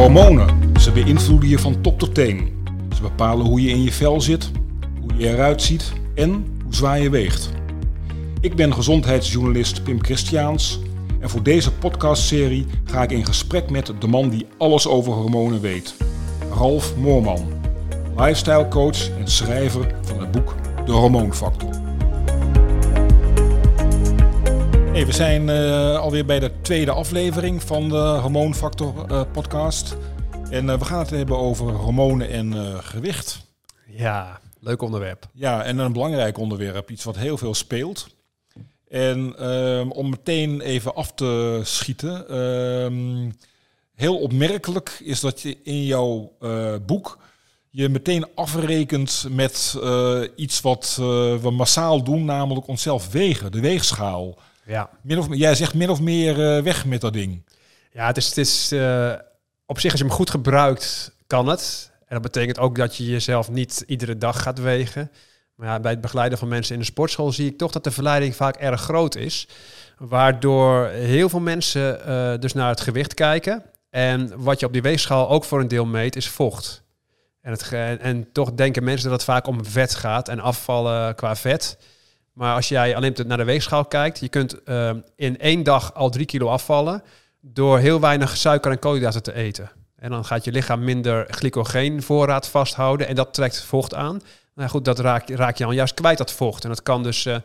Hormonen, ze beïnvloeden je van top tot teen. Ze bepalen hoe je in je vel zit, hoe je eruit ziet en hoe zwaar je weegt. Ik ben gezondheidsjournalist Pim Christiaans en voor deze podcastserie ga ik in gesprek met de man die alles over hormonen weet. Ralf Moorman, lifestyle coach en schrijver van het boek De Hormoonfactor. Hey, we zijn uh, alweer bij de tweede aflevering van de Hormoonfactor uh, podcast. En uh, we gaan het hebben over hormonen en gewicht. Ja, leuk onderwerp. Ja, en een belangrijk onderwerp. Iets wat heel veel speelt. En ehm, om meteen even af te schieten. Ehm, heel opmerkelijk is dat je in jouw boek je meteen afrekent met iets wat we massaal doen, namelijk onszelf wegen, de weegschaal. Ja. Min of, jij zegt min of meer uh, weg met dat ding. Ja, het is, het is uh, op zich als je hem goed gebruikt, kan het. En dat betekent ook dat je jezelf niet iedere dag gaat wegen. Maar ja, bij het begeleiden van mensen in de sportschool zie ik toch dat de verleiding vaak erg groot is. Waardoor heel veel mensen uh, dus naar het gewicht kijken. En wat je op die weegschaal ook voor een deel meet, is vocht. En, het, en toch denken mensen dat het vaak om vet gaat en afvallen qua vet. Maar als jij alleen naar de weegschaal kijkt, je kunt uh, in één dag al drie kilo afvallen door heel weinig suiker en koolhydraten te eten. En dan gaat je lichaam minder glycogeenvoorraad vasthouden en dat trekt vocht aan. Nou goed, dat raak, raak je dan juist kwijt, dat vocht. En dat kan dus uh,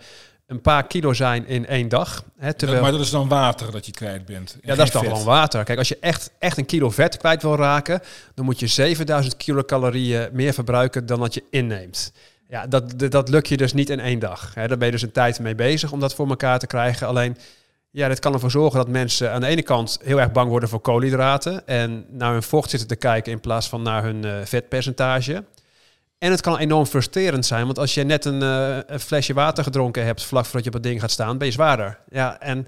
een paar kilo zijn in één dag. Hè, terwijl... Maar dat is dan water dat je kwijt bent. Ja, dat is dan gewoon water. Kijk, als je echt, echt een kilo vet kwijt wil raken, dan moet je 7000 kilocalorieën meer verbruiken dan dat je inneemt. Ja, dat, dat lukt je dus niet in één dag. Hè. Daar ben je dus een tijd mee bezig om dat voor elkaar te krijgen. Alleen, ja, dit kan ervoor zorgen dat mensen aan de ene kant heel erg bang worden voor koolhydraten en naar hun vocht zitten te kijken in plaats van naar hun uh, vetpercentage. En het kan enorm frustrerend zijn, want als je net een, uh, een, flesje water gedronken hebt vlak voordat je op het ding gaat staan, ben je zwaarder. Ja, en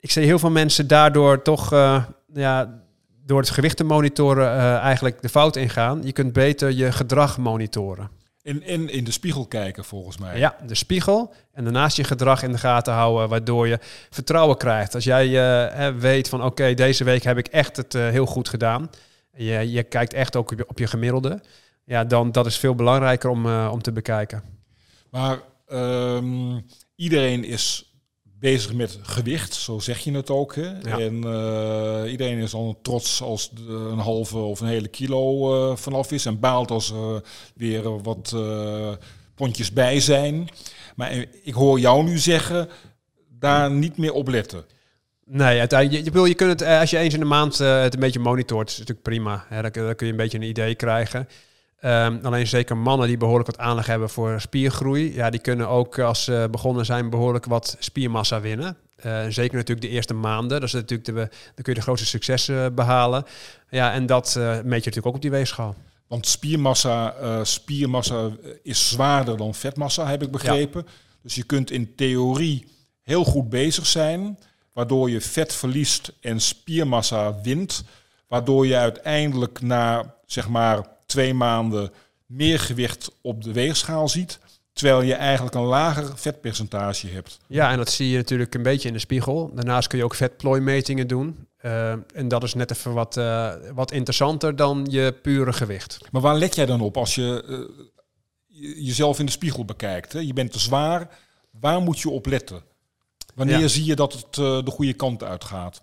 ik zie heel veel mensen daardoor toch uh, ja, door het gewicht te monitoren eigenlijk de fout ingaan. Je kunt beter je gedrag monitoren. In, in, in de spiegel kijken, volgens mij. Ja, de spiegel. En daarnaast je gedrag in de gaten houden, waardoor je vertrouwen krijgt. Als jij uh, weet van oké, deze week heb ik echt het uh, heel goed gedaan. Je, je kijkt echt ook op je, gemiddelde. Ja, dan dat is veel belangrijker om, uh, om te bekijken. Maar um, iedereen is bezig met gewicht, zo zeg je het ook. Hè? En uh, iedereen is al trots als een halve of een hele kilo uh, vanaf is en baalt als er weer wat uh, pondjes bij zijn. Maar ik hoor jou nu zeggen, daar niet meer op letten. Nee, uiteindelijk, je, je, je kunt het, als je eens in de maand het een beetje monitort, is natuurlijk prima. Hè? Dan, dan kun je een beetje een idee krijgen. Um, alleen zeker mannen die behoorlijk wat aanleg hebben voor spiergroei, ja, die kunnen ook als ze begonnen zijn behoorlijk wat spiermassa winnen. Uh, zeker natuurlijk de eerste maanden. Dat is natuurlijk de, dan kun je de grootste successen behalen. Ja, en dat uh, meet je natuurlijk ook op die weegschaal. Want spiermassa, uh, spiermassa is zwaarder dan vetmassa, heb ik begrepen. Ja. Dus je kunt in theorie heel goed bezig zijn, waardoor je vet verliest en spiermassa wint. Waardoor je uiteindelijk na zeg maar twee maanden meer gewicht op de weegschaal ziet. Terwijl je eigenlijk een lager vetpercentage hebt. Ja, en dat zie je natuurlijk een beetje in de spiegel. Daarnaast kun je ook vetplooimetingen doen. Uh, en dat is net even wat, uh, wat interessanter dan je pure gewicht. Maar waar let jij dan op als je uh, jezelf in de spiegel bekijkt? Hè? Je bent te zwaar. Waar moet je op letten? Wanneer ja. zie je dat het de goede kant uitgaat?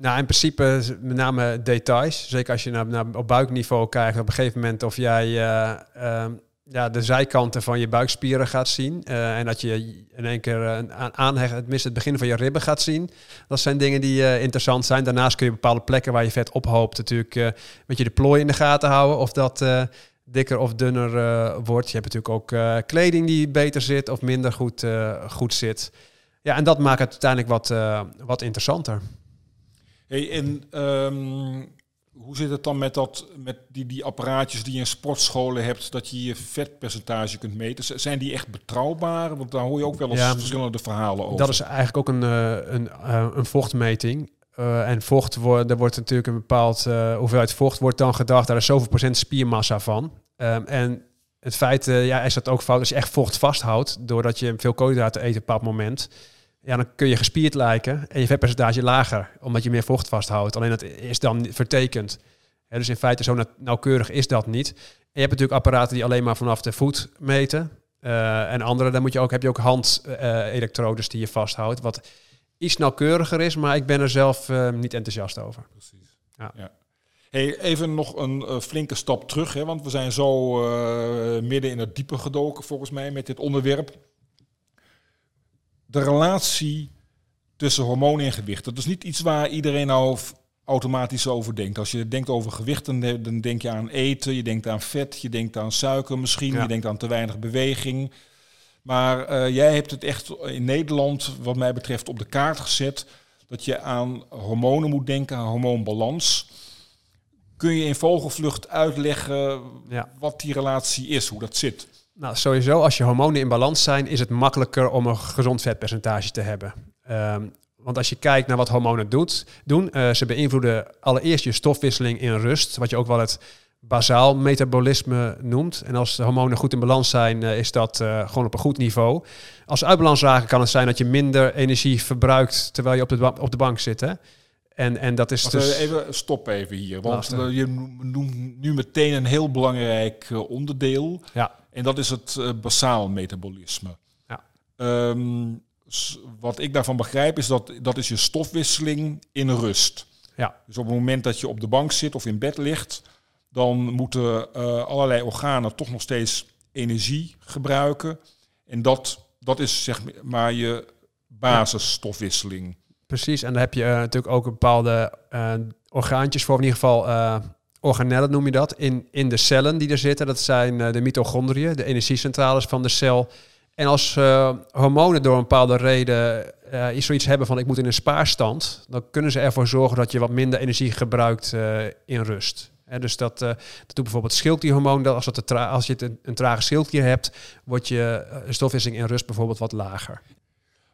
Nou, in principe met name details. Zeker als je naar, naar, op buikniveau kijkt, op een gegeven moment of jij uh, uh, ja, de zijkanten van je buikspieren gaat zien. Uh, en dat je in één keer een aanhecht, tenminste het begin van je ribben gaat zien. Dat zijn dingen die interessant zijn. Daarnaast kun je bepaalde plekken waar je vet ophoopt natuurlijk met je de plooi in de gaten houden. Of dat dikker of dunner wordt. Je hebt natuurlijk ook kleding die beter zit of minder goed, goed zit. Ja, en dat maakt het uiteindelijk wat, wat interessanter. Hey, en um, hoe zit het dan met, dat, met die, die apparaatjes die je in sportscholen hebt, dat je je vetpercentage kunt meten? Zijn die echt betrouwbaar? Want daar hoor je ook wel eens ja, verschillende verhalen over. Dat is eigenlijk ook een, uh, een, uh, een vochtmeting. Uh, en vocht, wordt, er wordt natuurlijk een bepaald hoeveelheid vocht wordt dan gedacht, daar is zoveel procent spiermassa van. Um, en het feit, ja, is dat ook fout, als je echt vocht vasthoudt, doordat je veel koolhydraten eet op een bepaald moment, ja, dan kun je gespierd lijken en je vetpercentage lager, omdat je meer vocht vasthoudt. Alleen dat is dan vertekend. Dus in feite zo na- nauwkeurig is dat niet. En je hebt natuurlijk apparaten die alleen maar vanaf de voet meten. Eh, en andere, dan moet je ook, heb je ook handelektrodes die je vasthoudt. Wat iets nauwkeuriger is, maar ik ben er zelf eh, niet enthousiast over. Precies. Ja. Hey, even nog een eh, flinke stap terug, hè, want we zijn zo midden in het diepe gedoken volgens mij met dit onderwerp. De relatie tussen hormonen en gewicht. Dat is niet iets waar iedereen nou automatisch over denkt. Als je denkt over gewicht, dan, de- dan denk je aan eten, je denkt aan vet, je denkt aan suiker misschien, Ja. je denkt aan te weinig beweging. Maar eh, jij hebt het echt in Nederland, wat mij betreft, op de kaart gezet dat je aan hormonen moet denken, aan hormoonbalans. Kun je in vogelvlucht uitleggen Ja. wat die relatie is, hoe dat zit? Nou, sowieso, als je hormonen in balans zijn, is het makkelijker om een gezond vetpercentage te hebben. Ehm, want als je kijkt naar wat hormonen doet, doen, eh, ze beïnvloeden allereerst je stofwisseling in rust, wat je ook wel het bazaal metabolisme noemt. En als de hormonen goed in balans zijn, eh, is dat eh, gewoon op een goed niveau. Als ze uit balans raken, kan het zijn dat je minder energie verbruikt terwijl je op de, op de bank zit. Hè? En, en dat is Wacht, dus... even stop even hier, want je noemt nu meteen een heel belangrijk onderdeel. Ja. En dat is het eh, basaal metabolisme. Ja. Ehm, wat ik daarvan begrijp is dat dat is je stofwisseling in rust. Ja. Dus op het moment dat je op de bank zit of in bed ligt, dan moeten eh, allerlei organen toch nog steeds energie gebruiken. En dat, dat is zeg maar je basisstofwisseling. Precies, en dan heb je eh, natuurlijk ook bepaalde orgaantjes voor, in ieder geval organellen noem je dat, in, in de cellen die er zitten. Dat zijn eh, de mitochondriën, de energiecentrales van de cel. En als eh, hormonen door een bepaalde reden eh, iets zoiets hebben van ik moet in een spaarstand, dan kunnen ze ervoor zorgen dat je wat minder energie gebruikt in rust. Hè, dus dat, dat doet bijvoorbeeld schildklierhormoon. Dat als, dat als je een, een trage schildklier hebt, wordt je stofwisseling in rust bijvoorbeeld wat lager.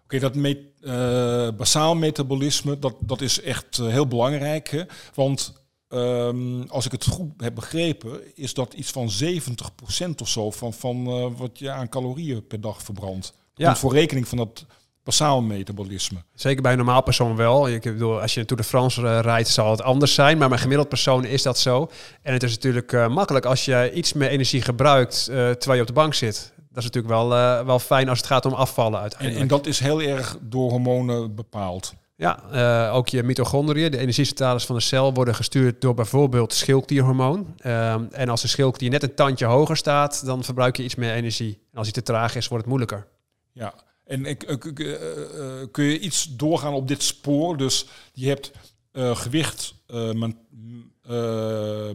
Oké, dat basaal metabolisme, dat, dat is echt heel belangrijk. Hè? Want ehm, als ik het goed heb begrepen, is dat iets van 70% of zo van, van eh, wat je aan calorieën per dag verbrandt. Ja. Komt voor rekening van dat basaal metabolisme. Zeker bij een normaal persoon wel. Ik bedoel, als je een Tour de France eh, rijdt, zal het anders zijn. Maar bij gemiddeld persoon is dat zo. En het is natuurlijk eh, makkelijk als je iets meer energie gebruikt terwijl je op de bank zit. Dat is natuurlijk wel, wel fijn als het gaat om afvallen En, uiteindelijk. en dat is heel erg door hormonen bepaald. Ja, eh, ook je mitochondriën, de energiecentrales van de cel, worden gestuurd door bijvoorbeeld schildklierhormoon. Ehm, en als de schildklier net een tandje hoger staat, dan verbruik je iets meer energie. En als die te traag is, wordt het moeilijker. Ja, en ik, ik- eh, eh, kun je iets doorgaan op dit spoor? Dus je hebt gewicht,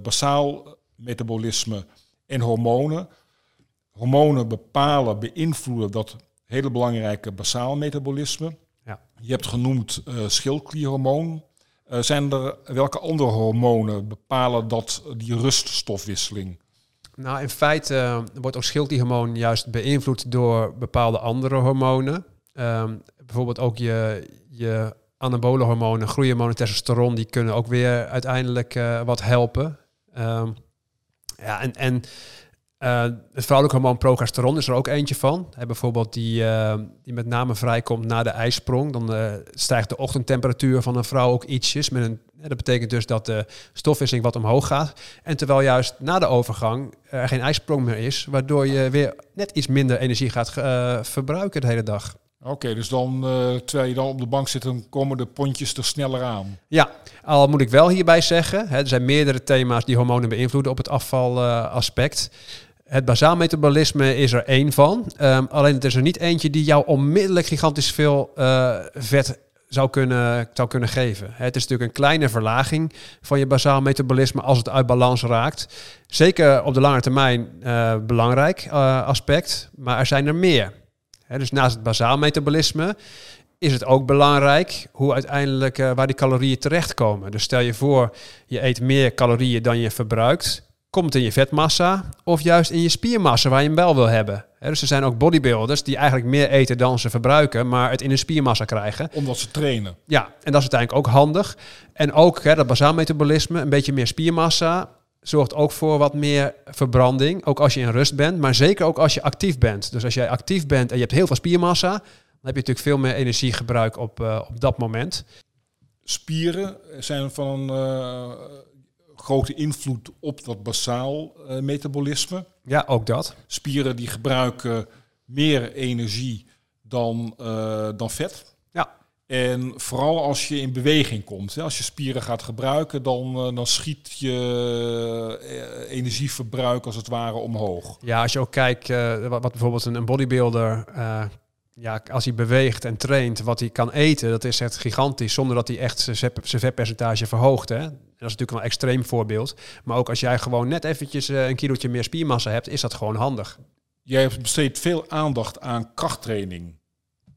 basaal metabolisme en hormonen. Hormonen bepalen, beïnvloeden dat hele belangrijke basaal metabolisme. Je hebt genoemd eh schildklierhormoon. Eh, zijn er welke andere hormonen bepalen dat die ruststofwisseling? Nou, in feite eh, wordt ook schildklierhormoon juist beïnvloed door bepaalde andere hormonen. Ehm, bijvoorbeeld ook je, je anabole hormonen, groeihormonen, testosteron, die kunnen ook weer uiteindelijk eh, wat helpen. Ehm, ja, en, en eh, het vrouwelijk hormoon progesteron is er ook eentje van. Hè, bijvoorbeeld die, eh, die met name vrijkomt na de ijsprong. Dan eh, stijgt de ochtendtemperatuur van een vrouw ook ietsjes. Met een, dat betekent dus dat de stofwisseling wat omhoog gaat. En terwijl juist na de overgang er geen ijsprong meer is, waardoor je weer net iets minder energie gaat verbruiken de hele dag. Oké, dus dan, terwijl je dan op de bank zit, dan komen de pondjes er sneller aan. Ja, al moet ik wel hierbij zeggen, hè, er zijn meerdere thema's die hormonen beïnvloeden op het afvalaspect. Het bazaal metabolisme is er één van. Ehm, alleen het is er niet eentje die jou onmiddellijk gigantisch veel eh, vet zou kunnen, zou kunnen geven. Het is natuurlijk een kleine verlaging van je bazaal metabolisme als het uit balans raakt. Zeker op de lange termijn eh, belangrijk eh, aspect, maar er zijn er meer. Dus naast het bazaal metabolisme is het ook belangrijk hoe uiteindelijk waar die calorieën terechtkomen. Dus stel je voor, je eet meer calorieën dan je verbruikt. Komt het in je vetmassa of juist in je spiermassa waar je hem wel wil hebben? Dus er zijn ook bodybuilders die eigenlijk meer eten dan ze verbruiken, maar het in hun spiermassa krijgen. Omdat ze trainen. Ja, en dat is uiteindelijk ook handig. En ook dat bazaal metabolisme, een beetje meer spiermassa, zorgt ook voor wat meer verbranding. Ook als je in rust bent, maar zeker ook als je actief bent. Dus als jij actief bent en je hebt heel veel spiermassa, dan heb je natuurlijk veel meer energiegebruik op, eh, op dat moment. Spieren zijn van eh, grote invloed op dat basaal eh, metabolisme. Ja, ook dat. Spieren die gebruiken meer energie dan, eh, dan vet. Ja. En vooral als je in beweging komt. Hè. Als je spieren gaat gebruiken, dan, eh, dan schiet je energieverbruik als het ware omhoog. Ja, als je ook kijkt, wat, wat bijvoorbeeld een, een bodybuilder, ja, als hij beweegt en traint, wat hij kan eten, dat is echt gigantisch, zonder dat hij echt zijn vetpercentage verhoogt. Hè? Dat is natuurlijk wel een extreem voorbeeld. Maar ook als jij gewoon net eventjes eh, een kilootje meer spiermassa hebt, is dat gewoon handig. Jij besteedt veel aandacht aan krachttraining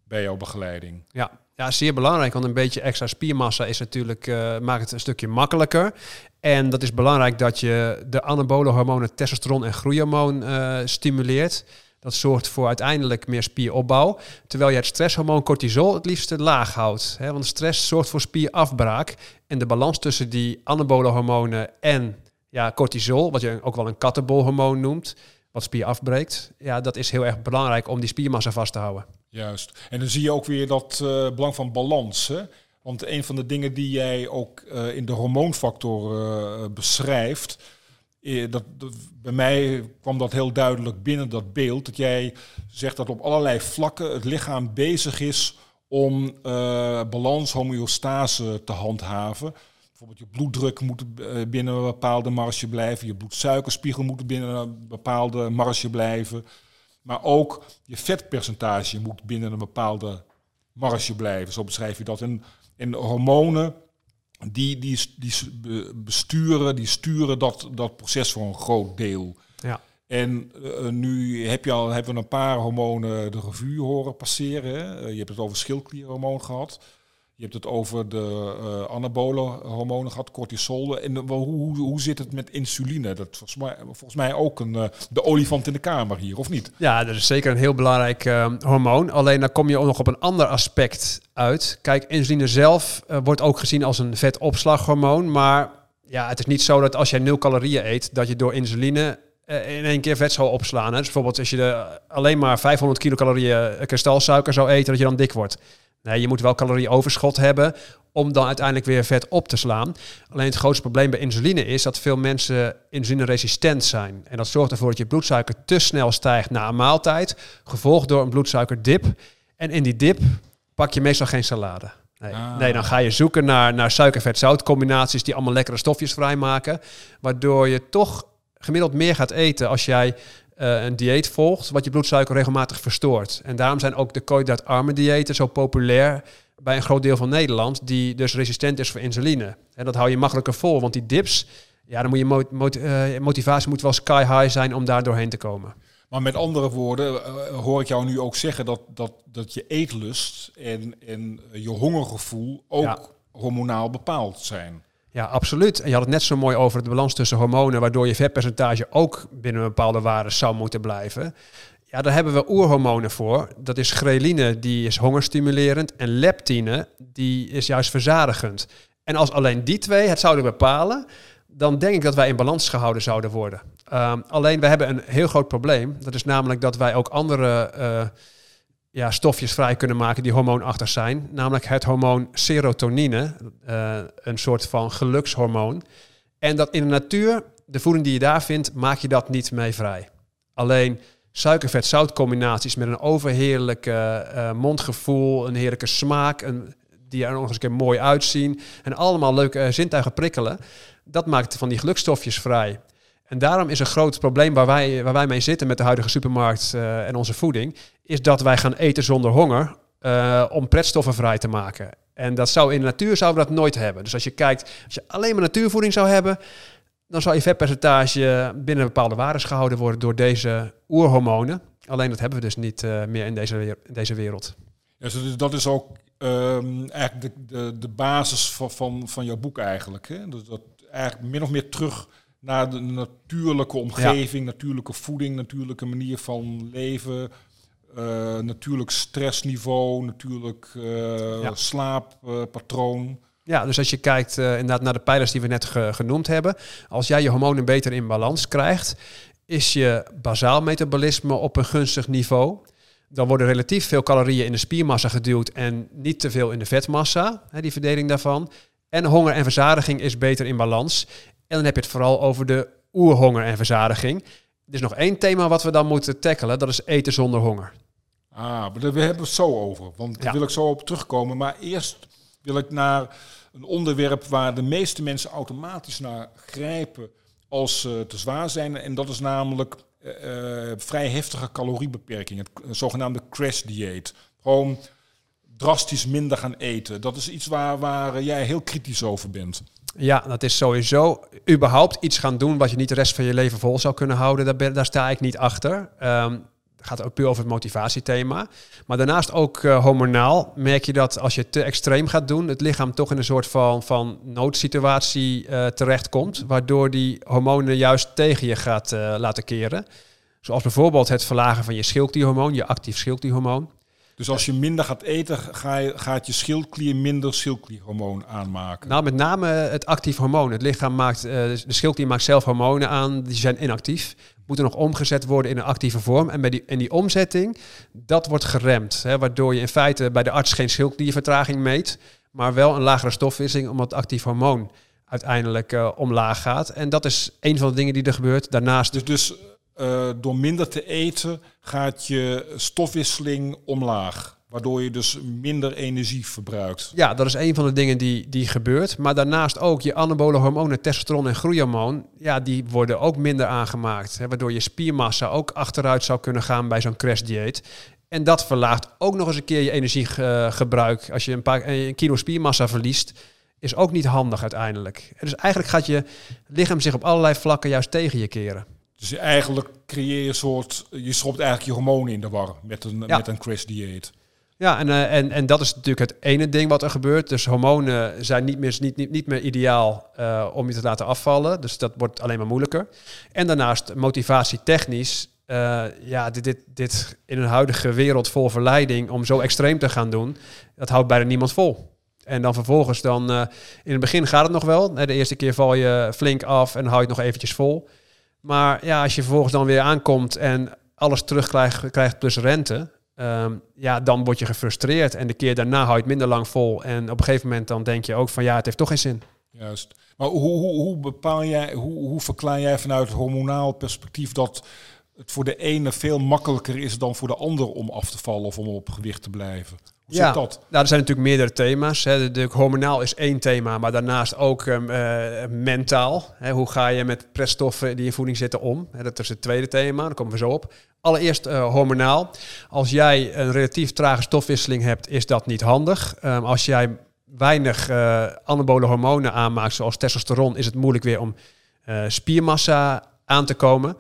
bij jouw begeleiding. Ja. ja, zeer belangrijk, want een beetje extra spiermassa is natuurlijk, eh, maakt het een stukje makkelijker. En dat is belangrijk dat je de anabole hormonen testosteron en groeihormoon eh, stimuleert. Dat zorgt voor uiteindelijk meer spieropbouw. Terwijl je het stresshormoon cortisol het liefst laag houdt. Hè? Want stress zorgt voor spierafbraak. En de balans tussen die anabole hormonen en ja, cortisol, wat je ook wel een katabolhormoon noemt, wat spier afbreekt. Ja, dat is heel erg belangrijk om die spiermassa vast te houden. Juist. En dan zie je ook weer dat eh, belang van balans. Hè? Want een van de dingen die jij ook eh, in de hormoonfactor eh, beschrijft, dat, dat- bij mij kwam dat heel duidelijk binnen dat beeld. Dat jij zegt dat op allerlei vlakken het lichaam bezig is om eh, balans, homeostase te handhaven. Bijvoorbeeld je bloeddruk moet eh, binnen een bepaalde marge blijven. Je bloedsuikerspiegel moet binnen een bepaalde marge blijven. Maar ook je vetpercentage moet binnen een bepaalde marge blijven. Zo beschrijf je dat. En, en hormonen, die, die, die be- besturen, die sturen dat, dat proces voor een groot deel. Ja. En eh, nu heb je al, hebben we een paar hormonen de revue horen passeren. Hè? Eh, je hebt het over schildklierhormoon gehad. Je hebt het over de eh, anabole hormonen gehad, cortisol. En eh, hoe, hoe, zit het met insuline? Dat is volgens mij, volgens mij ook een, eh, de olifant in de kamer hier, of niet? Ja, dat is zeker een heel belangrijk hormoon. Alleen dan kom je ook nog op een ander aspect uit. Kijk, insuline zelf wordt ook gezien als een vetopslaghormoon. Maar ja, het is niet zo dat als jij nul calorieën eet, dat je door insuline in één keer vet zal opslaan. Hè. Dus bijvoorbeeld als je alleen maar 500 kilocalorieën kristalsuiker zou eten, dat je dan dik wordt. Nee, je moet wel calorieoverschot hebben om dan uiteindelijk weer vet op te slaan. Alleen het grootste probleem bij insuline is dat veel mensen insulineresistent zijn. En dat zorgt ervoor dat je bloedsuiker te snel stijgt na een maaltijd, gevolgd door een bloedsuikerdip. En in die dip pak je meestal geen salade. Nee, Ah. nee dan ga je zoeken naar, naar suiker-vet-zout combinaties die allemaal lekkere stofjes vrijmaken. Waardoor je toch gemiddeld meer gaat eten als jij eh, een dieet volgt, wat je bloedsuiker regelmatig verstoort. En daarom zijn ook de koolhydraatarme diëten zo populair bij een groot deel van Nederland, die dus resistent is voor insuline. En dat hou je makkelijker vol, want die dips, ja, dan moet je mot- eh, motivatie moet wel sky high zijn om daar doorheen te komen. Maar met andere woorden eh, hoor ik jou nu ook zeggen dat, dat, dat je eetlust en, en je hongergevoel ook Ja. hormonaal bepaald zijn. Ja, absoluut. En je had het net zo mooi over de balans tussen hormonen, waardoor je vetpercentage ook binnen een bepaalde waarde zou moeten blijven. Ja, daar hebben we oerhormonen voor. Dat is ghreline, die is hongerstimulerend. En leptine, die is juist verzadigend. En als alleen die twee het zouden bepalen, dan denk ik dat wij in balans gehouden zouden worden. Ehm, alleen we hebben een heel groot probleem. Dat is namelijk dat wij ook andere eh, ja, stofjes vrij kunnen maken die hormoonachtig zijn. Namelijk het hormoon serotonine, eh, een soort van gelukshormoon. En dat in de natuur, de voeding die je daar vindt, maak je dat niet mee vrij. Alleen suiker-vet-zout combinaties met een overheerlijk eh, eh, mondgevoel, een heerlijke smaak, een, die er nog eens een keer mooi uitzien en allemaal leuke eh, zintuigen prikkelen, dat maakt van die gelukstofjes vrij. En daarom is een groot probleem waar wij, waar wij mee zitten met de huidige supermarkt eh, en onze voeding, is dat wij gaan eten zonder honger eh, om pretstoffen vrij te maken. En dat zou in de natuur zouden we dat nooit hebben. Dus als je kijkt, als je alleen maar natuurvoeding zou hebben, dan zal je vetpercentage binnen bepaalde waardes gehouden worden door deze oerhormonen. Alleen dat hebben we dus niet eh, meer in deze, deze wereld. Ja, dus dat is ook ehm, eigenlijk de, de, de basis van, van, van jouw boek eigenlijk. Hè? Dus dat eigenlijk min of meer terug naar de natuurlijke omgeving, natuurlijke voeding, natuurlijke manier van leven, eh, natuurlijk stressniveau, natuurlijk eh Ja. slaappatroon. Ja, dus als je kijkt eh, inderdaad naar de pijlers die we net ge- genoemd hebben. Als jij je hormonen beter in balans krijgt, is je bazaal metabolisme op een gunstig niveau. Dan worden relatief veel calorieën in de spiermassa geduwd en niet te veel in de vetmassa, hè, die verdeling daarvan. En honger en verzadiging is beter in balans. En dan heb je het vooral over de oerhonger en verzadiging. Er is nog één thema wat we dan moeten tackelen. Dat is eten zonder honger. Ah, maar daar hebben we het zo over. Want daar Ja. wil ik zo op terugkomen. Maar eerst wil ik naar een onderwerp waar de meeste mensen automatisch naar grijpen als ze te zwaar zijn. En dat is namelijk eh, eh, vrij heftige caloriebeperking. Het zogenaamde crash dieet. Gewoon drastisch minder gaan eten. Dat is iets waar, waar jij heel kritisch over bent. Ja, dat is sowieso überhaupt iets gaan doen wat je niet de rest van je leven vol zou kunnen houden. Daar, sta ik niet achter. Het gaat ook puur over het motivatiethema. Maar daarnaast ook eh, hormonaal merk je dat als je te extreem gaat doen, het lichaam toch in een soort van, van noodsituatie eh, terechtkomt. Waardoor die hormonen juist tegen je gaat eh, laten keren. Zoals bijvoorbeeld het verlagen van je schildklierhormoon, je actief schildklierhormoon. Dus als je minder gaat eten, ga je, gaat je schildklier minder schildklierhormoon aanmaken. Nou, met name het actief hormoon. Het lichaam maakt, eh, de schildklier maakt zelf hormonen aan, die zijn inactief. Moeten nog omgezet worden in een actieve vorm. En bij die, en die omzetting, dat wordt geremd. Hè, waardoor je in feite bij de arts geen schildkliervertraging meet, maar wel een lagere stofwisseling, omdat het actief hormoon uiteindelijk eh, omlaag gaat. En dat is een van de dingen die er gebeurt. Daarnaast Dus, dus eh, door minder te eten gaat je stofwisseling omlaag. Waardoor je dus minder energie verbruikt. Ja, dat is een van de dingen die, die gebeurt. Maar daarnaast ook je anabole hormonen, testosteron en groeihormoon, ja, die worden ook minder aangemaakt. Hè, waardoor je spiermassa ook achteruit zou kunnen gaan bij zo'n crashdieet. En dat verlaagt ook nog eens een keer je energiegebruik. Als je een paar een kilo spiermassa verliest, is ook niet handig uiteindelijk. Dus eigenlijk gaat je lichaam zich op allerlei vlakken juist tegen je keren. Dus je eigenlijk creëer je een soort... Je schopt eigenlijk je hormonen in de war met een, Ja. met een crash dieet. Ja, en, eh, en, en dat is natuurlijk het ene ding wat er gebeurt. Dus hormonen zijn niet meer, niet, niet, niet meer ideaal eh, om je te laten afvallen. Dus dat wordt alleen maar moeilijker. En daarnaast motivatietechnisch. eh ja, dit, dit, dit in een huidige wereld vol verleiding om zo extreem te gaan doen, dat houdt bijna niemand vol. En dan vervolgens dan, in het begin gaat het nog wel. De eerste keer val je flink af en hou je het nog eventjes vol. Maar ja, als je vervolgens dan weer aankomt en alles terugkrijgt krijgt plus rente, ehm, ja, dan word je gefrustreerd. En de keer daarna hou je het minder lang vol. En op een gegeven moment dan denk je ook van ja, het heeft toch geen zin. Juist. Maar hoe, hoe, bepaal jij, hoe, hoe verklaar jij vanuit hormonaal perspectief dat het voor de ene veel makkelijker is dan voor de ander om af te vallen of om op gewicht te blijven? Ja. zit dat? Nou, er zijn natuurlijk meerdere thema's. Hè. De, hormonaal is één thema, maar daarnaast ook ehm, eh, mentaal. Hè. Hoe ga je met pressstoffen die in voeding zitten om? Hè, dat is het tweede thema, daar komen we zo op. Allereerst eh, hormonaal. Als jij een relatief trage stofwisseling hebt, is dat niet handig. Ehm, als jij weinig eh, anabole hormonen aanmaakt, zoals testosteron, is het moeilijk weer om spiermassa aan te komen.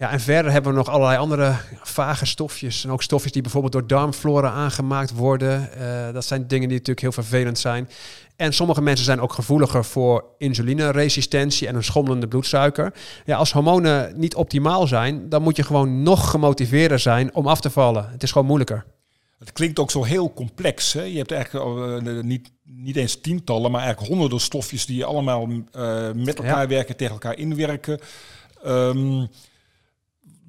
Ja, en verder hebben we nog allerlei andere vage stofjes. En ook stofjes die bijvoorbeeld door darmflora aangemaakt worden. Eh, dat zijn dingen die natuurlijk heel vervelend zijn. En sommige mensen zijn ook gevoeliger voor insulineresistentie en een schommelende bloedsuiker. Ja, als hormonen niet optimaal zijn, dan moet je gewoon nog gemotiveerder zijn om af te vallen. Het is gewoon moeilijker. Het klinkt ook zo heel complex. Hè? Je hebt eigenlijk eh, niet, niet eens tientallen, maar eigenlijk honderden stofjes die allemaal eh, met elkaar Ja. werken, tegen elkaar inwerken. Ehm,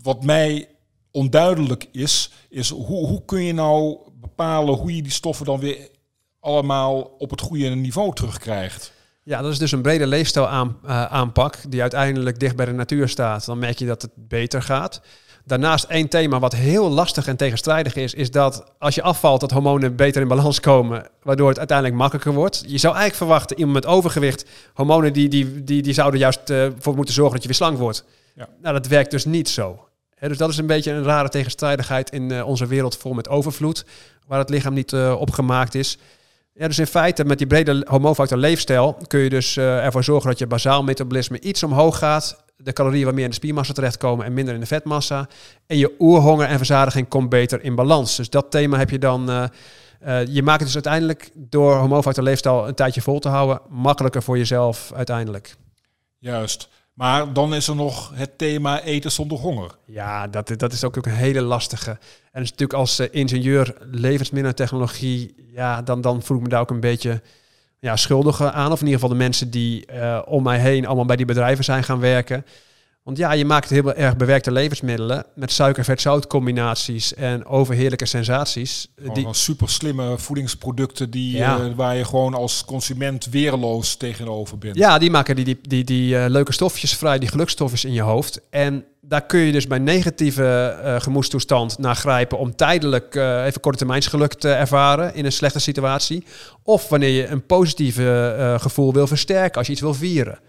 wat mij onduidelijk is, is hoe, hoe kun je nou bepalen hoe je die stoffen dan weer allemaal op het goede niveau terugkrijgt? Ja, dat is dus een brede leefstijl aan, eh, aanpak die uiteindelijk dicht bij de natuur staat. Dan merk je dat het beter gaat. Daarnaast één thema wat heel lastig en tegenstrijdig is, is dat als je afvalt, dat hormonen beter in balans komen, waardoor het uiteindelijk makkelijker wordt. Je zou eigenlijk verwachten, iemand met overgewicht, hormonen die, die, die, die zouden juist eh, voor moeten zorgen dat je weer slank wordt. Ja. Nou, dat werkt dus niet zo. Dus dat is een beetje een rare tegenstrijdigheid in eh, onze wereld vol met overvloed, waar het lichaam niet eh, op gemaakt is. Ja, dus in feite met die brede hormoonfactor leefstijl kun je dus eh, ervoor zorgen dat je bazaal metabolisme iets omhoog gaat. De calorieën wat meer in de spiermassa terechtkomen en minder in de vetmassa. En je oerhonger en verzadiging komt beter in balans. Dus dat thema heb je dan. je maakt het dus uiteindelijk door hormoonfactor leefstijl een tijdje vol te houden makkelijker voor jezelf uiteindelijk. Juist. Maar dan is er nog het thema eten zonder honger. Ja, dat, dat is ook, een hele lastige. En natuurlijk als eh, ingenieur levensmiddelentechnologie, ja, dan, dan voel ik me daar ook een beetje ja, schuldig aan. Of in ieder geval de mensen die eh, om mij heen allemaal bij die bedrijven zijn gaan werken. Want ja, je maakt heel erg bewerkte levensmiddelen met suiker-vet-zout combinaties en overheerlijke sensaties. Gewoon Die, een super slimme voedingsproducten die, Ja. eh, waar je gewoon als consument weerloos tegenover bent. ja, die maken die, die, die, die eh, leuke stofjes vrij, die gelukstofjes in je hoofd. En daar kun je dus bij negatieve eh gemoedstoestand naar grijpen om tijdelijk eh, even korte termijnsgeluk te ervaren in een slechte situatie. Of wanneer je een positieve eh, gevoel wil versterken, als je iets wil vieren.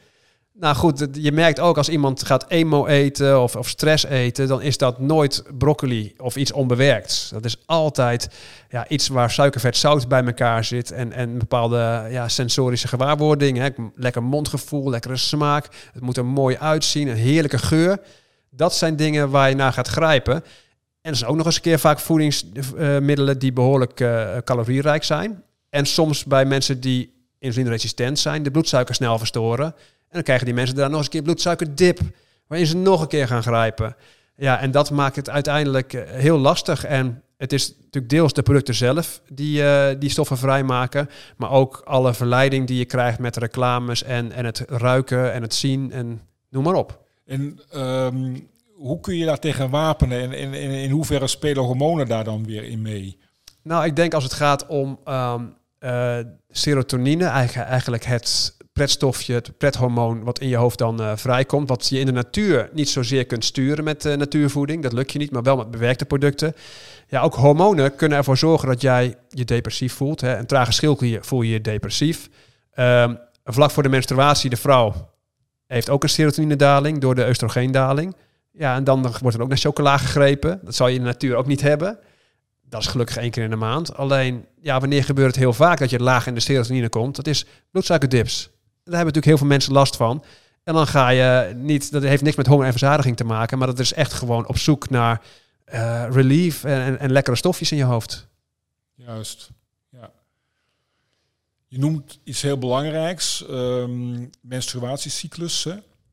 Nou goed, je merkt ook als iemand gaat emo eten of, of stress eten, dan is dat nooit broccoli of iets onbewerkt. Dat is altijd ja, iets waar suiker, vet, zout bij elkaar zit en, en bepaalde ja, sensorische gewaarwording. Hè. Lekker mondgevoel, lekkere smaak. Het moet er mooi uitzien, een heerlijke geur. Dat zijn dingen waar je naar gaat grijpen. En er zijn ook nog eens een keer vaak voedingsmiddelen die behoorlijk eh, calorierijk zijn. En soms bij mensen die insulineresistent zijn, de bloedsuiker snel verstoren. En dan krijgen die mensen daar nog eens een keer bloedsuikerdip, waarin ze nog een keer gaan grijpen. Ja, en dat maakt het uiteindelijk eh, heel lastig. En het is natuurlijk deels de producten zelf die eh, die stoffen vrijmaken, maar ook alle verleiding die je krijgt met reclames en, en het ruiken en het zien en noem maar op. En ehm, hoe kun je daar tegen wapenen en, en, en in hoeverre spelen hormonen daar dan weer in mee? Nou, ik denk als het gaat om ehm, eh, serotonine, eigenlijk, het pretstofje, het prethormoon wat in je hoofd dan eh, vrijkomt, wat je in de natuur niet zozeer kunt sturen met eh, natuurvoeding, dat lukt je niet, maar wel met bewerkte producten. Ja, ook hormonen kunnen ervoor zorgen dat jij je depressief voelt. Hè. Een trage schildklier voel je je depressief. Ehm, vlak voor de menstruatie, de vrouw heeft ook een serotoninedaling door de oestrogeendaling. Ja, en dan wordt er ook naar chocola gegrepen. Dat zou je in de natuur ook niet hebben. Dat is gelukkig één keer in de maand. Alleen, ja, wanneer gebeurt het heel vaak dat je laag in de serotonine komt? Dat is bloedsuikerdips. Daar hebben natuurlijk heel veel mensen last van. En dan ga je niet, dat heeft niks met honger en verzadiging te maken, maar dat is echt gewoon op zoek naar eh, relief en, en, lekkere stofjes in je hoofd. Juist, ja. Je noemt iets heel belangrijks, ehm, menstruatiecyclus.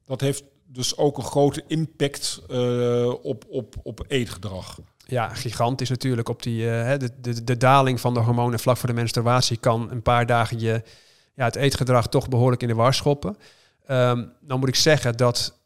Dat heeft dus ook een grote impact eh, op, op, op eetgedrag. Ja, gigantisch natuurlijk. Op die, eh, de, de, de daling van de hormonen vlak voor de menstruatie kan een paar dagen je ja, het eetgedrag toch behoorlijk in de war schoppen. Ehm dan moet ik zeggen dat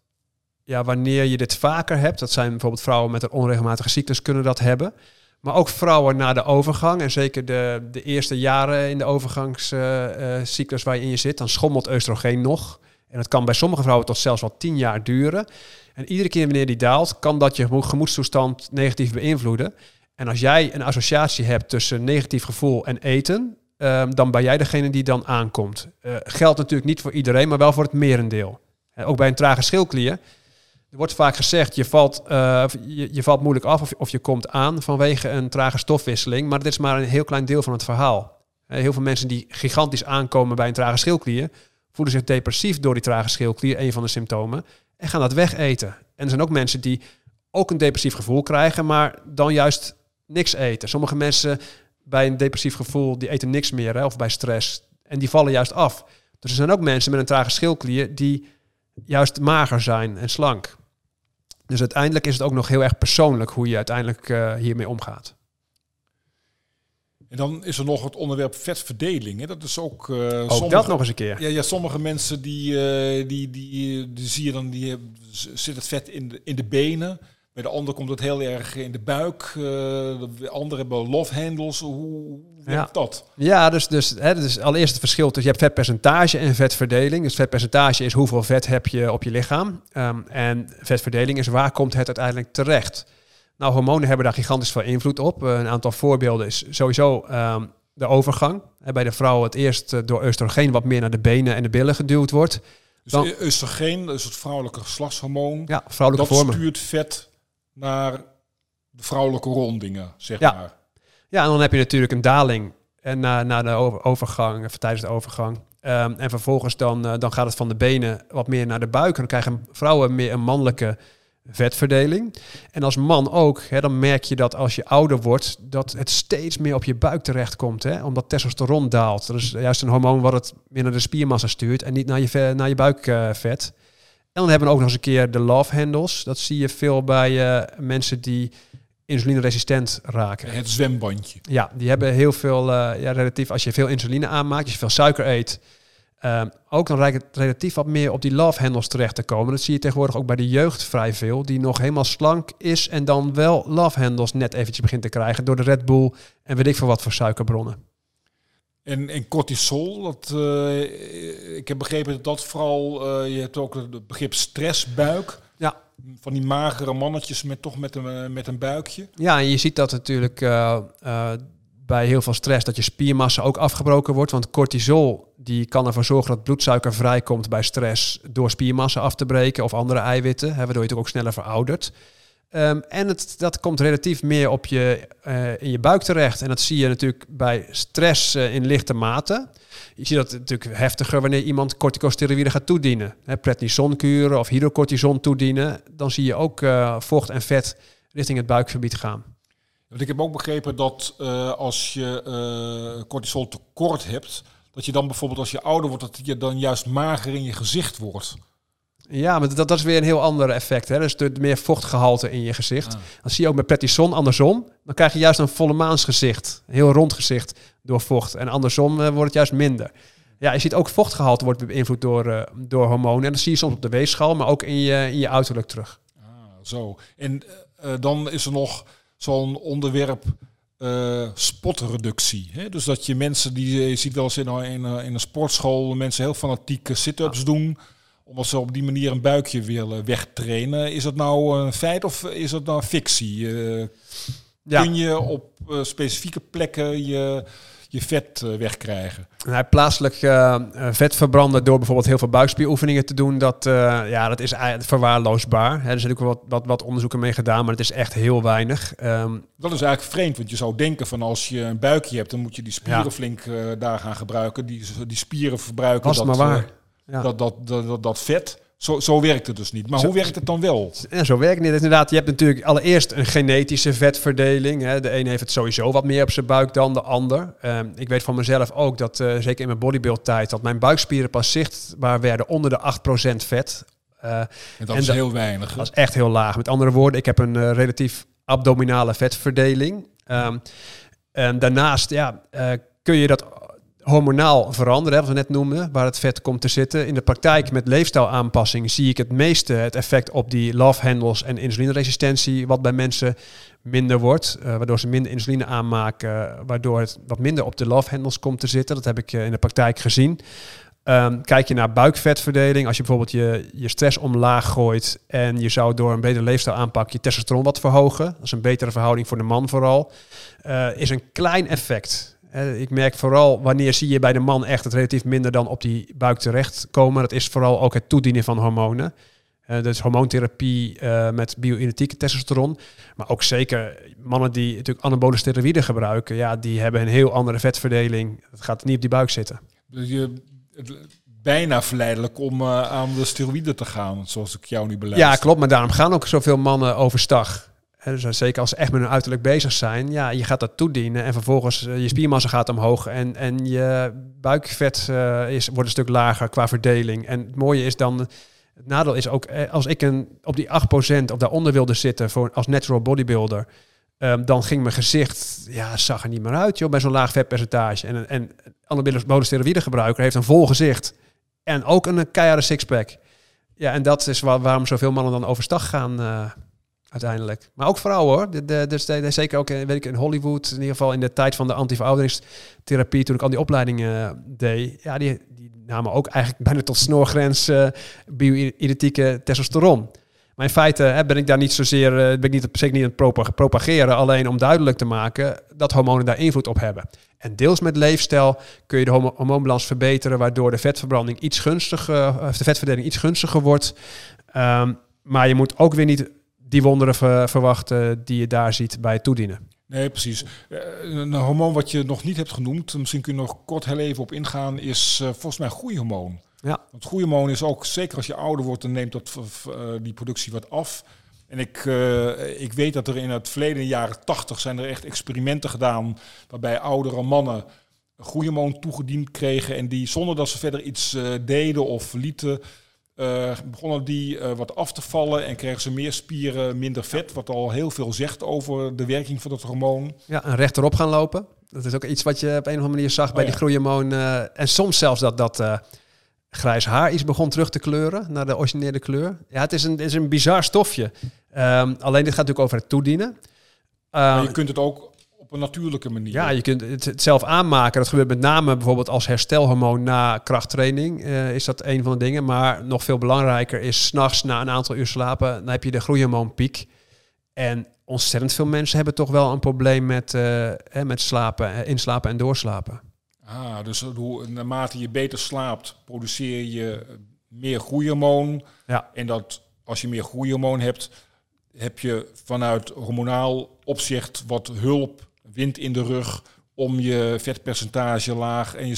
ja, wanneer je dit vaker hebt, dat zijn bijvoorbeeld vrouwen met een onregelmatige cyclus kunnen dat hebben. Maar ook vrouwen na de overgang, en zeker de, de eerste jaren in de overgangscyclus waarin je zit, dan schommelt oestrogeen nog. En dat kan bij sommige vrouwen tot zelfs wel tien jaar duren. En iedere keer wanneer die daalt, kan dat je gemoedstoestand negatief beïnvloeden. En als jij een associatie hebt tussen negatief gevoel en eten, ehm, dan ben jij degene die dan aankomt. Eh, geldt natuurlijk niet voor iedereen, maar wel voor het merendeel. En ook bij een trage schildklier. Er wordt vaak gezegd, je valt, eh, je, valt moeilijk af of, of je komt aan vanwege een trage stofwisseling. Maar dit is maar een heel klein deel van het verhaal. Eh, heel veel mensen die gigantisch aankomen bij een trage schildklier, voelen zich depressief door die trage schildklier, een van de symptomen, en gaan dat wegeten. En er zijn ook mensen die ook een depressief gevoel krijgen, maar dan juist niks eten. Sommige mensen bij een depressief gevoel, die eten niks meer, hè, of bij stress, en die vallen juist af. Dus er zijn ook mensen met een trage schildklier die juist mager zijn en slank. Dus uiteindelijk is het ook nog heel erg persoonlijk hoe je uiteindelijk eh, hiermee omgaat. En dan is er nog het onderwerp vetverdeling. Hè? Dat is ook... eh, Ook sommige- dat nog eens een keer. Ja, ja, sommige mensen die, eh, die, die, die zie je dan, die hebben- zit het vet in de, in de benen. Bij de ander komt het heel erg in de buik. eh, de anderen hebben love handles. Hoe Ja. dat? Ja, dus, dus, hè, dus allereerst het verschil tussen je hebt vetpercentage en vetverdeling. Dus vetpercentage is hoeveel vet heb je op je lichaam. Ehm, en vetverdeling is waar komt het uiteindelijk terecht. Nou, hormonen hebben daar gigantisch veel invloed op. Eh, een aantal voorbeelden is sowieso ehm, de overgang. Bij de vrouw het eerst eh, door oestrogeen wat meer naar de benen en de billen geduwd wordt. Dus Dan- oestrogeen, dat is het vrouwelijke geslachtshormoon. Ja, vrouwelijke dat vormen. stuurt vet naar de vrouwelijke rondingen, zeg Ja. maar. Ja, en dan heb je natuurlijk een daling en na, na de over- overgang, of tijdens de overgang. Ehm, en vervolgens dan, eh, dan gaat het van de benen wat meer naar de buik. En dan krijgen vrouwen meer een mannelijke vetverdeling. En als man ook, hè, dan merk je dat als je ouder wordt, dat het steeds meer op je buik terechtkomt. Hè, omdat testosteron daalt. Dat is juist een hormoon wat het meer naar de spiermassa stuurt en niet naar je, naar je buikvet. en dan hebben we ook nog eens een keer de love handles. Dat zie je veel bij eh, mensen die insulineresistent raken. Het zwembandje. Ja, die hebben heel veel, eh, ja, relatief als je veel insuline aanmaakt, als je veel suiker eet, Ehm, ook dan lijkt het relatief wat meer op die love handles terecht te komen. Dat zie je tegenwoordig ook bij de jeugd vrij veel. Die nog helemaal slank is en dan wel love handles net eventjes begint te krijgen door de Red Bull en weet ik veel wat voor suikerbronnen. En, en cortisol, dat, eh, ik heb begrepen dat dat vooral, eh, je hebt ook het begrip stressbuik. Ja. Van die magere mannetjes met toch met een, met een buikje. Ja, en je ziet dat natuurlijk eh, eh, bij heel veel stress dat je spiermassa ook afgebroken wordt. Want cortisol die kan ervoor zorgen dat bloedsuiker vrijkomt bij stress door spiermassa af te breken of andere eiwitten, hè, waardoor je het ook sneller veroudert. Ehm, en het, dat komt relatief meer op je, eh, in je buik terecht. En dat zie je natuurlijk bij stress eh, in lichte mate. Je ziet dat natuurlijk heftiger wanneer iemand corticosteroïden gaat toedienen. Hè, prednisonkuren of hydrocortison toedienen. Dan zie je ook eh, vocht en vet richting het buikgebied gaan. Want ik heb ook begrepen dat als je cortisol tekort hebt, dat je dan bijvoorbeeld als je ouder wordt, dat je dan juist mager in je gezicht wordt. Ja, maar dat, dat is weer een heel ander effect. Hè? Dus er meer vochtgehalte in je gezicht. Ah. Dan zie je ook met Petitson andersom. Dan krijg je juist een volle maansgezicht. Een heel rond gezicht door vocht. En andersom eh, wordt het juist minder. Ja, je ziet ook vochtgehalte wordt beïnvloed door, eh, door hormonen. En dat zie je soms op de weegschaal, maar ook in je, in je uiterlijk terug. Ah, zo. En eh, dan is er nog zo'n onderwerp eh, spotreductie. Hè? Dus dat je mensen die je ziet wel eens in, een- in, een- in een sportschool mensen heel fanatiek eh, sit-ups doen omdat ze op die manier een buikje willen wegtrainen. Is dat nou een feit of is dat nou fictie? Eh, Ja, Kun je op eh, specifieke plekken je, je vet eh, wegkrijgen? en hij plaatselijk eh, eh, vet verbranden door bijvoorbeeld heel veel buikspieroefeningen te doen. Dat, ja, dat is eigenlijk verwaarloosbaar. Er zijn ook wat, wat, wat onderzoeken mee gedaan, maar het is echt heel weinig. Ehm, Dat is eigenlijk vreemd, want je zou denken van als je een buikje hebt, dan moet je die spieren Ja. flink daar gaan gebruiken. Die, die spieren verbruiken dat, maar waar. Ja. dat, dat, dat, dat, dat vet. Zo, zo werkt het dus niet. Maar Zo- hoe werkt het dan wel? Zo werkt het inderdaad. Je hebt natuurlijk allereerst een genetische vetverdeling. Hè. De een heeft het sowieso wat meer op zijn buik dan de ander. Ehm, ik weet van mezelf ook dat, eh, zeker in mijn bodybuild tijd, dat mijn buikspieren pas zichtbaar werden onder de 8% vet. Eh, En dat En is dat- heel weinig. hè? dat is echt heel laag. Met andere woorden, ik heb een eh, relatief abdominale vetverdeling. Ehm, en daarnaast ja, kun je dat hormonaal veranderen, wat we net noemden, waar het vet komt te zitten. In de praktijk met leefstijlaanpassing zie ik het meeste het effect op die love handles en insulineresistentie, wat bij mensen minder wordt, eh, waardoor ze minder insuline aanmaken, waardoor het wat minder op de love handles komt te zitten. Dat heb ik eh, in de praktijk gezien. Ehm, kijk je naar buikvetverdeling, als je bijvoorbeeld je, je stress omlaag gooit en je zou door een betere leefstijl aanpak je testosteron wat verhogen, dat is een betere verhouding voor de man vooral, eh, is een klein effect. Eh, ik merk vooral wanneer zie je bij de man echt het relatief minder dan op die buik terechtkomen. Dat is vooral ook het toedienen van hormonen. Eh dus hormoontherapie eh, met bioidentieke testosteron. Maar ook zeker mannen die natuurlijk anabole steroïden gebruiken. Ja, die hebben een heel andere vetverdeling. Het gaat niet op die buik zitten. Dus je, het, bijna verleidelijk om aan de steroïden te gaan, zoals ik jou nu beluister. Ja, klopt. Maar daarom gaan ook zoveel mannen overstag. Dus zeker als ze echt met hun uiterlijk bezig zijn. Ja, je gaat dat toedienen. En vervolgens eh, je spiermassa gaat omhoog. En, en je buikvet eh, is, wordt een stuk lager qua verdeling. En het mooie is dan... Het nadeel is ook, eh, als ik een, op die 8% of daaronder wilde zitten voor, als natural bodybuilder... ehm, dan ging mijn gezicht, ja, zag er niet meer uit, joh, bij zo'n laag vetpercentage. En, en anabole steroïden gebruiker heeft een vol gezicht. En ook een keiharde sixpack. Ja, en dat is waar, waarom zoveel mannen dan overstag gaan eh, uiteindelijk. Maar ook vrouwen hoor. De, de, de, zeker ook weet ik, in Hollywood, in ieder geval in de tijd van de anti-verouderingstherapie, toen ik al die opleidingen eh, deed, ja, die, die namen ook eigenlijk bijna tot snoorgrens eh bio-identieke testosteron. Maar in feite ben ik daar niet zozeer, eh, ben ik niet, zeker niet aan het propa- propageren, alleen om duidelijk te maken dat hormonen daar invloed op hebben. En deels met leefstijl kun je de hormoonbalans verbeteren, waardoor de vetverbranding iets gunstiger, of de vetverdeling iets gunstiger wordt. Ehm, maar je moet ook weer niet die wonderen ver- verwachten die je daar ziet bij het toedienen. Nee, precies. Eh, Een hormoon wat je nog niet hebt genoemd, misschien kun je nog kort heel even op ingaan, is eh, volgens mij groeihormoon. Ja. Want groeihormoon is ook, zeker als je ouder wordt, dan neemt dat eh, die productie wat af. En ik, ik weet dat er in het verleden, in de jaren tachtig, zijn er echt experimenten gedaan waarbij oudere mannen groeihormoon toegediend kregen en die zonder dat ze verder iets deden of lieten, eh, begonnen die eh, wat af te vallen en kregen ze meer spieren, minder vet, wat al heel veel zegt over de werking van dat hormoon. Ja, en rechterop gaan lopen. Dat is ook iets wat je op een of andere manier zag bij Oh ja. die groeihormoon. eh, en soms zelfs dat, dat, grijs haar iets begon terug te kleuren naar de originele kleur. Ja, het is een, het is een bizar stofje. Ehm, alleen dit gaat natuurlijk over het toedienen. Ehm, je kunt het ook een natuurlijke manier. ja, je kunt het, het zelf aanmaken. Dat gebeurt met name bijvoorbeeld als herstelhormoon na krachttraining. eh, is dat een van de dingen. Maar nog veel belangrijker is s'nachts na een aantal uur slapen. Dan heb je de groeihormoonpiek. En ontzettend veel mensen hebben toch wel een probleem met, hè, met slapen, inslapen en doorslapen. Ah, dus hoe, naarmate je beter slaapt, produceer je meer groeihormoon. Ja. En dat als je meer groeihormoon hebt, heb je vanuit hormonaal opzicht wat hulp, wind in de rug, om je vetpercentage laag en je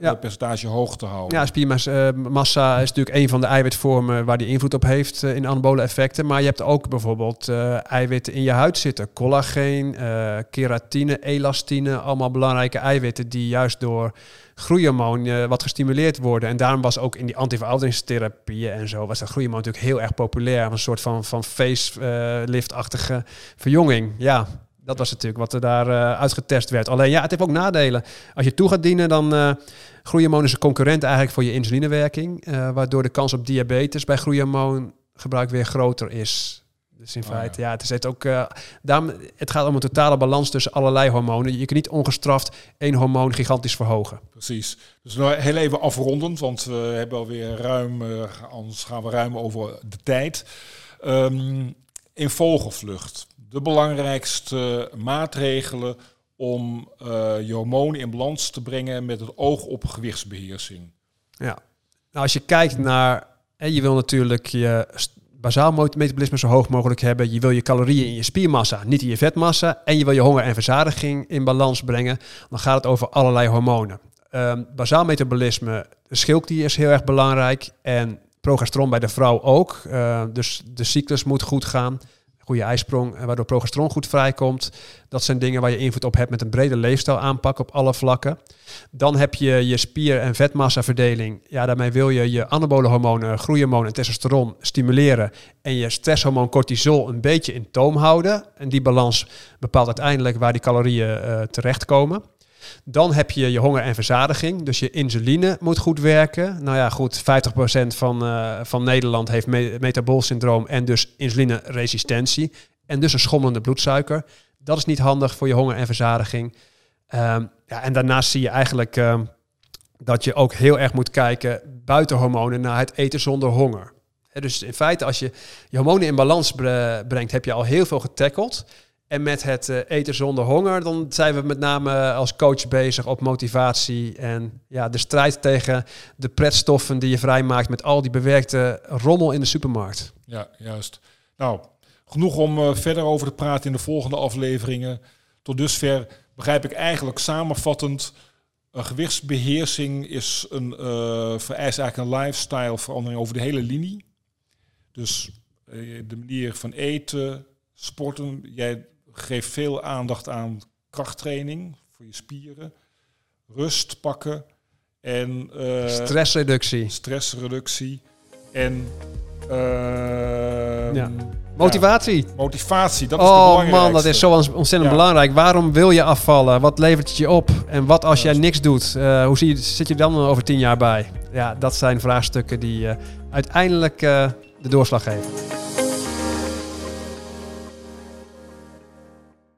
Ja. spierpercentage hoog te houden. Ja, spiermassa is natuurlijk een van de eiwitvormen waar die invloed op heeft eh, in anabole effecten. Maar je hebt ook bijvoorbeeld eh, eiwitten in je huid zitten. Collageen, eh, keratine, elastine. Allemaal belangrijke eiwitten die juist door groeihormoon eh, wat gestimuleerd worden. En daarom was ook in die antiverouderingstherapieën en zo... was dat groeihormoon natuurlijk heel erg populair. Een soort van, van facelift-achtige verjonging. Ja, dat was natuurlijk wat er daar eh, uitgetest werd. Alleen ja, het heeft ook nadelen. Als je toe gaat dienen, dan... eh groeihormoon is een concurrent eigenlijk voor je insulinewerking, eh, waardoor de kans op diabetes bij groeihormoongebruik weer groter is. Dus in Ah, feite, ja. ja. het is het ook. daarom, het gaat om een totale balans tussen allerlei hormonen. Je kunt niet ongestraft één hormoon gigantisch verhogen. Precies. Dus nou heel even afrondend, want we hebben alweer ruim, anders gaan we ruim over de tijd. Ehm, in vogelvlucht, de belangrijkste maatregelen om eh, je hormonen in balans te brengen met het oog op gewichtsbeheersing. Ja. Nou, als je kijkt naar, hè, je wil natuurlijk je bazaal metabolisme zo hoog mogelijk hebben. Je wil je calorieën in je spiermassa, niet in je vetmassa. En je wil je honger en verzadiging in balans brengen. Dan gaat het over allerlei hormonen. Ehm bazaal metabolisme, de schildklier is heel erg belangrijk. En progesteron bij de vrouw ook. Eh, dus de cyclus moet goed gaan. Goede ijsprong, waardoor progesteron goed vrijkomt. Dat zijn dingen waar je invloed op hebt met een brede leefstijl aanpak op alle vlakken. Dan heb je je spier- en vetmassaverdeling. Ja, daarmee wil je je anabole hormonen, groeihormoon en testosteron stimuleren. En je stresshormoon cortisol een beetje in toom houden. En die balans bepaalt uiteindelijk waar die calorieën eh, terechtkomen. Dan heb je je honger en verzadiging. Dus je insuline moet goed werken. Nou ja, goed, 50% van, eh, van Nederland heeft me metabool syndroom en dus insulineresistentie. En dus een schommelende bloedsuiker. Dat is niet handig voor je honger en verzadiging. Ehm, ja, en daarnaast zie je eigenlijk ehm, dat je ook heel erg moet kijken buiten hormonen naar het eten zonder honger. Dus in feite, als je je hormonen in balans bre- brengt, heb je al heel veel getackeld. En met het eh, eten zonder honger, dan zijn we met name als coach bezig op motivatie en ja, de strijd tegen de pretstoffen die je vrijmaakt met al die bewerkte rommel in de supermarkt. Ja, juist. Nou, genoeg om eh, verder over te praten in de volgende afleveringen. Tot dusver begrijp ik eigenlijk samenvattend. Een gewichtsbeheersing is een, eh vereist eigenlijk een lifestyle verandering over de hele linie. Dus eh, de manier van eten, sporten. Jij geeft veel aandacht aan krachttraining voor je spieren. Rust pakken. En eh, Stressreductie. stressreductie. En ehm, Ja. Motivatie. ja, motivatie, dat is Oh man, dat is zo ontzettend Ja. belangrijk. Waarom wil je afvallen? Wat levert het je op? En wat als jij niks doet? Eh, hoe zie je, zit je dan over tien jaar bij? Ja, dat zijn vraagstukken die eh, uiteindelijk de doorslag geven.